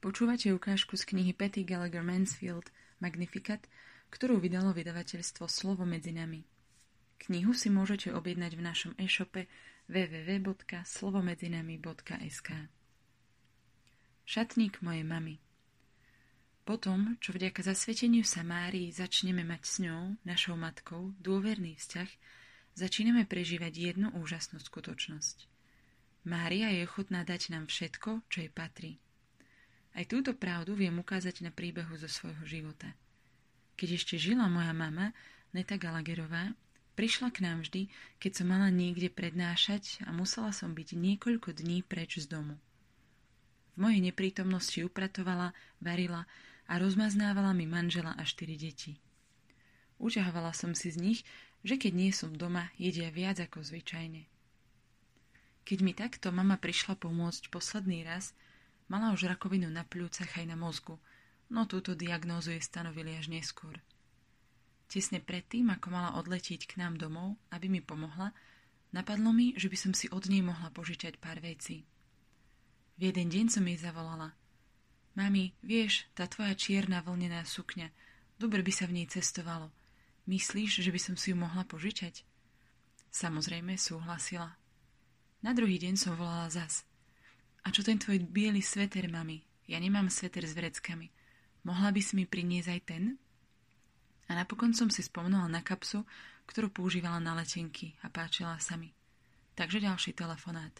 Počúvate ukážku z knihy Patty Gallagher Mansfield Magnificat, ktorú vydalo vydavateľstvo Slovo medzi nami. Knihu si môžete objednať v našom e-shope www.slovomedzinami.sk Šatník mojej mamy Potom, čo vďaka zasveteniu sa Márii začneme mať s ňou, našou matkou, dôverný vzťah, začíname prežívať jednu úžasnú skutočnosť. Mária je ochotná dať nám všetko, čo jej patrí – aj túto pravdu viem ukázať na príbehu zo svojho života. Keď ešte žila moja mama, Neta Galagerová, prišla k nám vždy, keď som mala niekde prednášať a musela som byť niekoľko dní preč z domu. V mojej neprítomnosti upratovala, varila a rozmaznávala mi manžela a štyri deti. Uťahovala som si z nich, že keď nie som doma, jedia viac ako zvyčajne. Keď mi takto mama prišla pomôcť posledný raz, Mala už rakovinu na pľúcach aj na mozgu, no túto diagnózu jej stanovili až neskôr. Tesne predtým, ako mala odletieť k nám domov, aby mi pomohla, napadlo mi, že by som si od nej mohla požičať pár vecí. V jeden deň som jej zavolala. Mami, vieš, tá tvoja čierna vlnená sukňa, dobre by sa v nej cestovalo. Myslíš, že by som si ju mohla požičať? Samozrejme, súhlasila. Na druhý deň som volala zas. A čo ten tvoj biely sveter, mami? Ja nemám sveter s vreckami. Mohla by si mi priniesť aj ten? A napokon som si spomnula na kapsu, ktorú používala na letenky a páčila sa mi. Takže ďalší telefonát.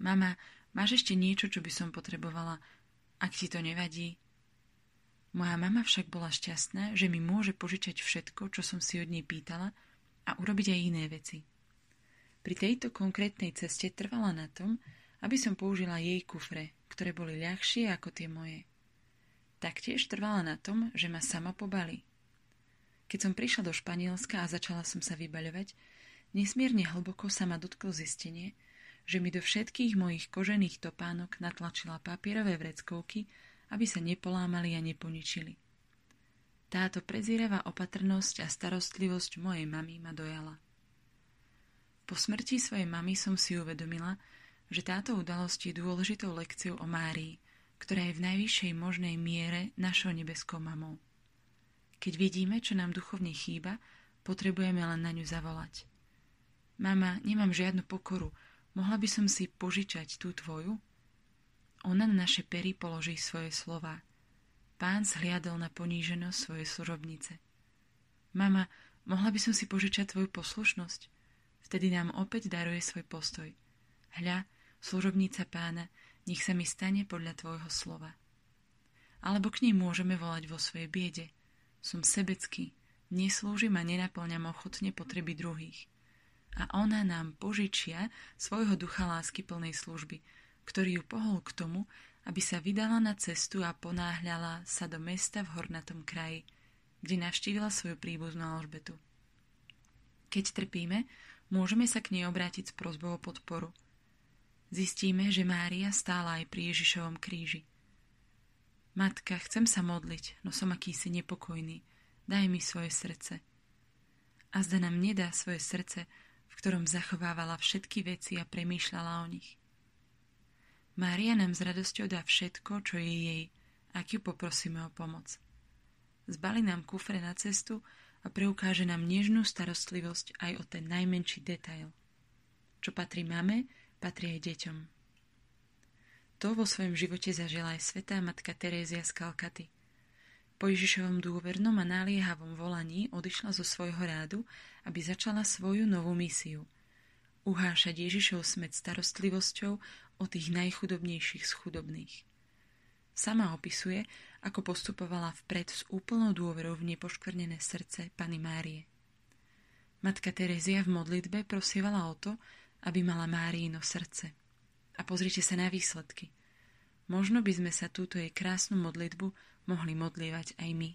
Mama, máš ešte niečo, čo by som potrebovala, ak ti to nevadí? Moja mama však bola šťastná, že mi môže požičať všetko, čo som si od nej pýtala a urobiť aj iné veci. Pri tejto konkrétnej ceste trvala na tom, aby som použila jej kufre, ktoré boli ľahšie ako tie moje. Taktiež trvala na tom, že ma sama pobali. Keď som prišla do Španielska a začala som sa vybaľovať, nesmierne hlboko sa ma dotklo zistenie, že mi do všetkých mojich kožených topánok natlačila papierové vreckovky, aby sa nepolámali a neponičili. Táto prezieravá opatrnosť a starostlivosť mojej mamy ma dojala. Po smrti svojej mamy som si uvedomila, že táto udalosť je dôležitou lekciou o Márii, ktorá je v najvyššej možnej miere našou nebeskou mamou. Keď vidíme, čo nám duchovne chýba, potrebujeme len na ňu zavolať. Mama, nemám žiadnu pokoru, mohla by som si požičať tú tvoju? Ona na naše pery položí svoje slova. Pán zhliadol na poníženosť svojej služobnice. Mama, mohla by som si požičať tvoju poslušnosť? Vtedy nám opäť daruje svoj postoj. Hľa, služobnica pána, nech sa mi stane podľa tvojho slova. Alebo k nej môžeme volať vo svojej biede. Som sebecký, neslúžim a nenaplňam ochotne potreby druhých. A ona nám požičia svojho ducha lásky plnej služby, ktorý ju pohol k tomu, aby sa vydala na cestu a ponáhľala sa do mesta v hornatom kraji, kde navštívila svoju príbuznú Alžbetu. Keď trpíme, môžeme sa k nej obrátiť s prozbou o podporu – zistíme, že Mária stála aj pri Ježišovom kríži. Matka, chcem sa modliť, no som akýsi nepokojný. Daj mi svoje srdce. A zda nám nedá svoje srdce, v ktorom zachovávala všetky veci a premýšľala o nich. Mária nám s radosťou dá všetko, čo je jej, ak ju poprosíme o pomoc. Zbali nám kufre na cestu a preukáže nám nežnú starostlivosť aj o ten najmenší detail. Čo patrí mame, patrí aj deťom. To vo svojom živote zažila aj svetá matka Terézia z Kalkaty. Po Ježišovom dôvernom a naliehavom volaní odišla zo svojho rádu, aby začala svoju novú misiu. Uhášať Ježišov smet starostlivosťou o tých najchudobnejších z chudobných. Sama opisuje, ako postupovala vpred s úplnou dôverou v nepoškvrnené srdce Pany Márie. Matka Terézia v modlitbe prosievala o to, aby mala Márino srdce. A pozrite sa na výsledky. Možno by sme sa túto jej krásnu modlitbu mohli modlievať aj my.